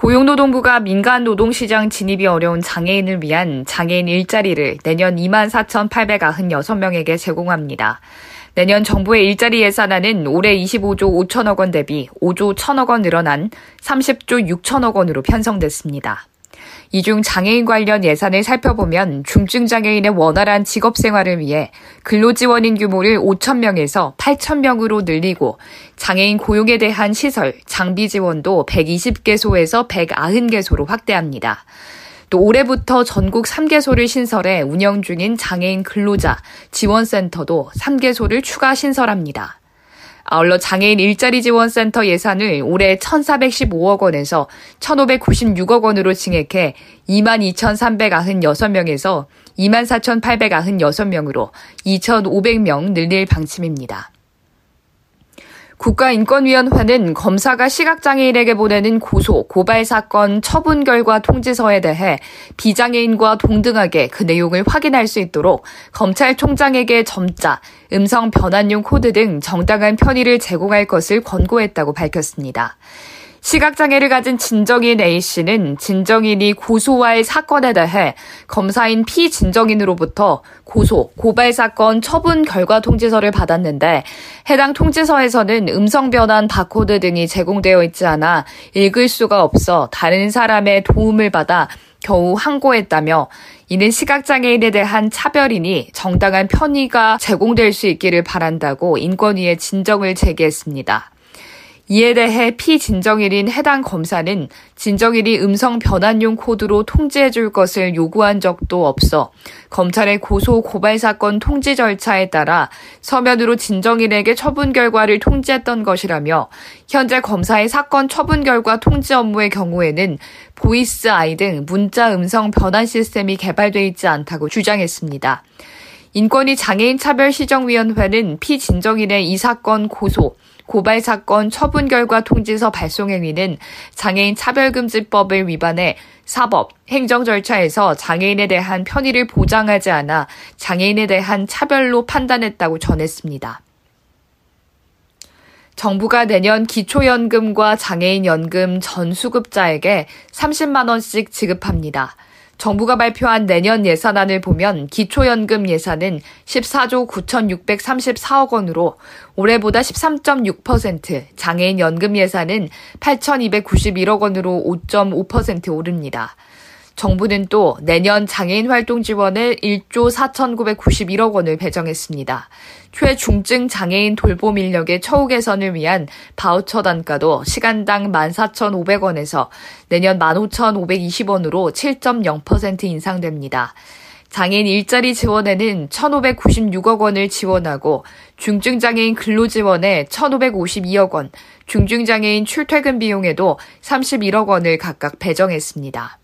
고용노동부가 민간 노동시장 진입이 어려운 장애인을 위한 장애인 일자리를 내년 2만 4,896명에게 제공합니다. 내년 정부의 일자리 예산안은 올해 25조 5천억 원 대비 5조 1천억 원 늘어난 30조 6천억 원으로 편성됐습니다. 이 중 장애인 관련 예산을 살펴보면 중증 장애인의 원활한 직업 생활을 위해 근로지원인 규모를 5천명에서 8천명으로 늘리고 장애인 고용에 대한 시설, 장비 지원도 120개소에서 190개소로 확대합니다. 또 올해부터 전국 3개소를 신설해 운영 중인 장애인 근로자 지원센터도 3개소를 추가 신설합니다. 아울러 장애인 일자리 지원센터 예산을 올해 1,415억 원에서 1,596억 원으로 증액해 22,396명에서 24,896명으로 2,500명 늘릴 방침입니다. 국가인권위원회는 검사가 시각장애인에게 보내는 고소, 고발 사건 처분 결과 통지서에 대해 비장애인과 동등하게 그 내용을 확인할 수 있도록 검찰총장에게 점자, 음성 변환용 코드 등 정당한 편의를 제공할 것을 권고했다고 밝혔습니다. 시각장애를 가진 진정인 A씨는 진정인이 고소한 사건에 대해 검사인 피진정인으로부터 고소, 고발 사건 처분 결과 통지서를 받았는데 해당 통지서에서는 음성 변환 바코드 등이 제공되어 있지 않아 읽을 수가 없어 다른 사람의 도움을 받아 겨우 항고했다며 이는 시각장애인에 대한 차별이니 정당한 편의가 제공될 수 있기를 바란다고 인권위에 진정을 제기했습니다. 이에 대해 피진정일인 해당 검사는 진정인이 음성 변환용 코드로 통지해 줄 것을 요구한 적도 없어 검찰의 고소 고발 사건 통지 절차에 따라 서면으로 진정인에게 처분 결과를 통지했던 것이라며 현재 검사의 사건 처분 결과 통지 업무의 경우에는 보이스 아이 등 문자 음성 변환 시스템이 개발돼 있지 않다고 주장했습니다. 인권위 장애인 차별 시정위원회는 피진정인의 이 사건 고소, 고발 사건 처분 결과 통지서 발송 행위는 장애인 차별금지법을 위반해 사법, 행정 절차에서 장애인에 대한 편의를 보장하지 않아 장애인에 대한 차별로 판단했다고 전했습니다. 정부가 내년 기초연금과 장애인연금 전수급자에게 30만원씩 지급합니다. 정부가 발표한 내년 예산안을 보면 기초연금 예산은 14조 9,634억 원으로 올해보다 13.6%, 장애인 연금 예산은 8,291억 원으로 5.5% 오릅니다. 정부는 또 내년 장애인 활동 지원을 1조 4,991억 원을 배정했습니다. 최중증 장애인 돌봄 인력의 처우 개선을 위한 바우처 단가도 시간당 14,500원에서 내년 15,520원으로 7.0% 인상됩니다. 장애인 일자리 지원에는 1,596억 원을 지원하고 중증장애인 근로 지원에 1,552억 원, 중증장애인 출퇴근 비용에도 31억 원을 각각 배정했습니다.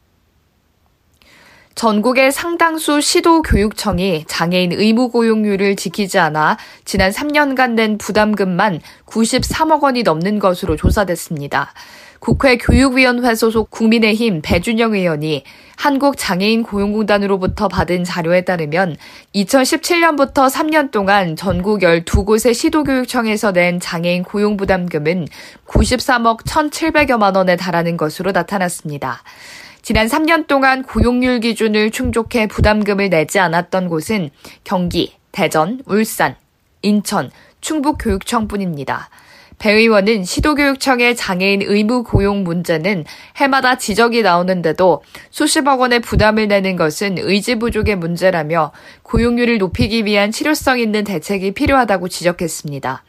전국의 상당수 시도 교육청이 장애인 의무 고용률을 지키지 않아 지난 3년간 낸 부담금만 93억 원이 넘는 것으로 조사됐습니다. 국회 교육위원회 소속 국민의힘 배준영 의원이 한국장애인 고용공단으로부터 받은 자료에 따르면 2017년부터 3년 동안 전국 12곳의 시도교육청에서 낸 장애인 고용부담금은 93억 1,700여만 원에 달하는 것으로 나타났습니다. 지난 3년 동안 고용률 기준을 충족해 부담금을 내지 않았던 곳은 경기, 대전, 울산, 인천, 충북 교육청뿐입니다. 배 의원은 시도교육청의 장애인 의무 고용 문제는 해마다 지적이 나오는데도 수십억 원의 부담을 내는 것은 의지 부족의 문제라며 고용률을 높이기 위한 실효성 있는 대책이 필요하다고 지적했습니다.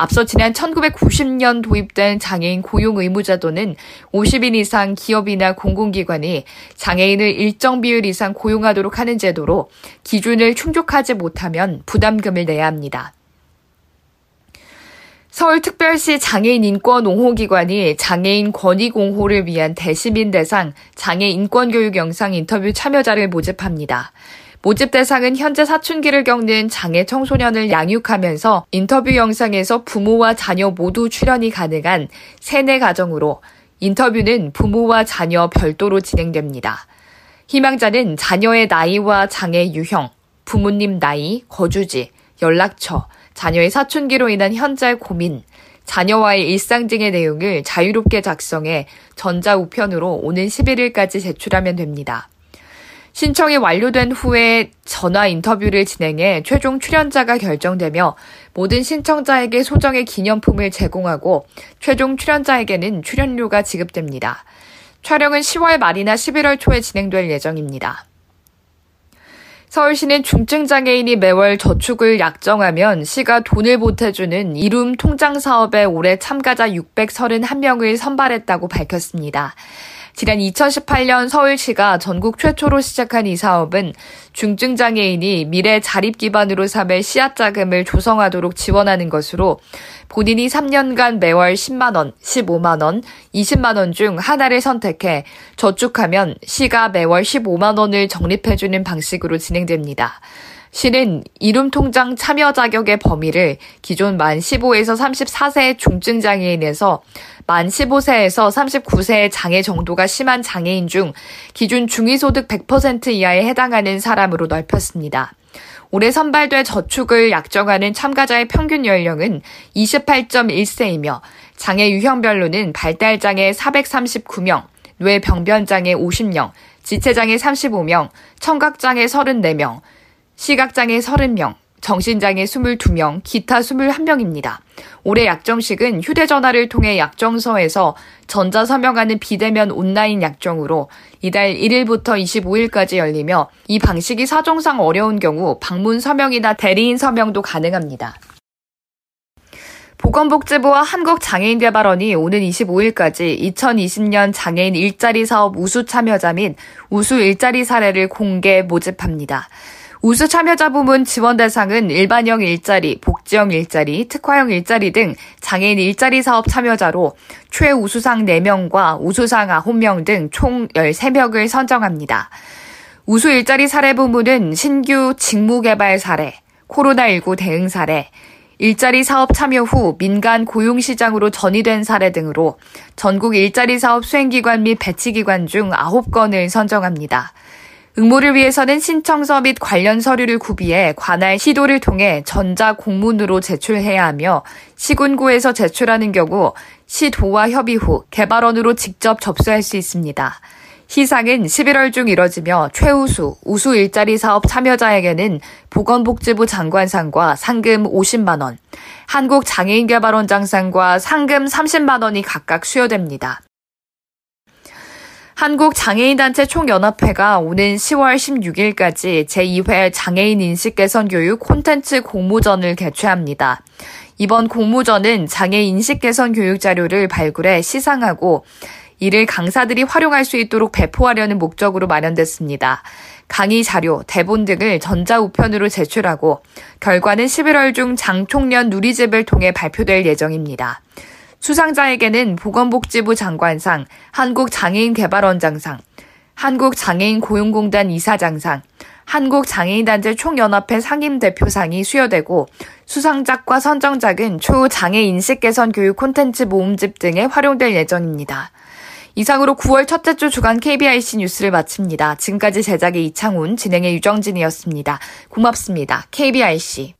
앞서 지난 1990년 도입된 장애인 고용 의무제도는 50인 이상 기업이나 공공기관이 장애인을 일정 비율 이상 고용하도록 하는 제도로 기준을 충족하지 못하면 부담금을 내야 합니다. 서울특별시 장애인 인권 옹호기관이 장애인 권익 옹호를 위한 대시민 대상 장애 인권 교육 영상 인터뷰 참여자를 모집합니다. 모집 대상은 현재 사춘기를 겪는 장애 청소년을 양육하면서 인터뷰 영상에서 부모와 자녀 모두 출연이 가능한 세네 가정으로 인터뷰는 부모와 자녀 별도로 진행됩니다. 희망자는 자녀의 나이와 장애 유형, 부모님 나이, 거주지, 연락처, 자녀의 사춘기로 인한 현재 고민, 자녀와의 일상 등의 내용을 자유롭게 작성해 전자우편으로 오는 11일까지 제출하면 됩니다. 신청이 완료된 후에 전화 인터뷰를 진행해 최종 출연자가 결정되며 모든 신청자에게 소정의 기념품을 제공하고 최종 출연자에게는 출연료가 지급됩니다. 촬영은 10월 말이나 11월 초에 진행될 예정입니다. 서울시는 중증장애인이 매월 저축을 약정하면 시가 돈을 보태주는 이룸 통장 사업에 올해 참가자 631명을 선발했다고 밝혔습니다. 지난 2018년 서울시가 전국 최초로 시작한 이 사업은 중증장애인이 미래 자립 기반으로 삼을 씨앗 자금을 조성하도록 지원하는 것으로 본인이 3년간 매월 10만원, 15만원, 20만원 중 하나를 선택해 저축하면 시가 매월 15만원을 적립해주는 방식으로 진행됩니다. 시는 이룸통장 참여 자격의 범위를 기존 만 15에서 34세의 중증 장애인에서 만 15세에서 39세의 장애 정도가 심한 장애인 중 기준 중위소득 100% 이하에 해당하는 사람으로 넓혔습니다. 올해 선발돼 저축을 약정하는 참가자의 평균 연령은 28.1세이며 장애 유형별로는 발달장애 439명, 뇌병변장애 50명, 지체장애 35명, 청각장애 34명, 시각장애 30명, 정신장애 22명, 기타 21명입니다. 올해 약정식은 휴대전화를 통해 약정서에서 전자 서명하는 비대면 온라인 약정으로 이달 1일부터 25일까지 열리며 이 방식이 사정상 어려운 경우 방문 서명이나 대리인 서명도 가능합니다. 보건복지부와 한국장애인개발원이 오는 25일까지 2020년 장애인 일자리 사업 우수 참여자 및 우수 일자리 사례를 공개 모집합니다. 우수 참여자 부문 지원 대상은 일반형 일자리, 복지형 일자리, 특화형 일자리 등 장애인 일자리 사업 참여자로 최우수상 4명과 우수상 9명 등 총 13명을 선정합니다. 우수 일자리 사례 부문은 신규 직무 개발 사례, 코로나19 대응 사례, 일자리 사업 참여 후 민간 고용 시장으로 전이된 사례 등으로 전국 일자리 사업 수행기관 및 배치기관 중 9건을 선정합니다. 응모를 위해서는 신청서 및 관련 서류를 구비해 관할 시도를 통해 전자 공문으로 제출해야 하며 시군구에서 제출하는 경우 시도와 협의 후 개발원으로 직접 접수할 수 있습니다. 시상은 11월 중 이뤄지며 최우수, 우수 일자리 사업 참여자에게는 보건복지부 장관상과 상금 50만원, 한국장애인개발원장상과 상금 30만원이 각각 수여됩니다. 한국장애인단체 총연합회가 오는 10월 16일까지 제2회 장애인 인식 개선 교육 콘텐츠 공모전을 개최합니다. 이번 공모전은 장애 인식 개선 교육 자료를 발굴해 시상하고 이를 강사들이 활용할 수 있도록 배포하려는 목적으로 마련됐습니다. 강의 자료, 대본 등을 전자우편으로 제출하고 결과는 11월 중 장총련 누리집을 통해 발표될 예정입니다. 수상자에게는 보건복지부 장관상, 한국장애인개발원장상, 한국장애인 고용공단 이사장상, 한국장애인단체 총연합회 상임대표상이 수여되고 수상작과 선정작은 초장애 인식 개선 교육 콘텐츠 모음집 등에 활용될 예정입니다. 이상으로 9월 첫째 주 주간 KBIC 뉴스를 마칩니다. 지금까지 제작의 이창훈, 진행의 유정진이었습니다. 고맙습니다. KBIC.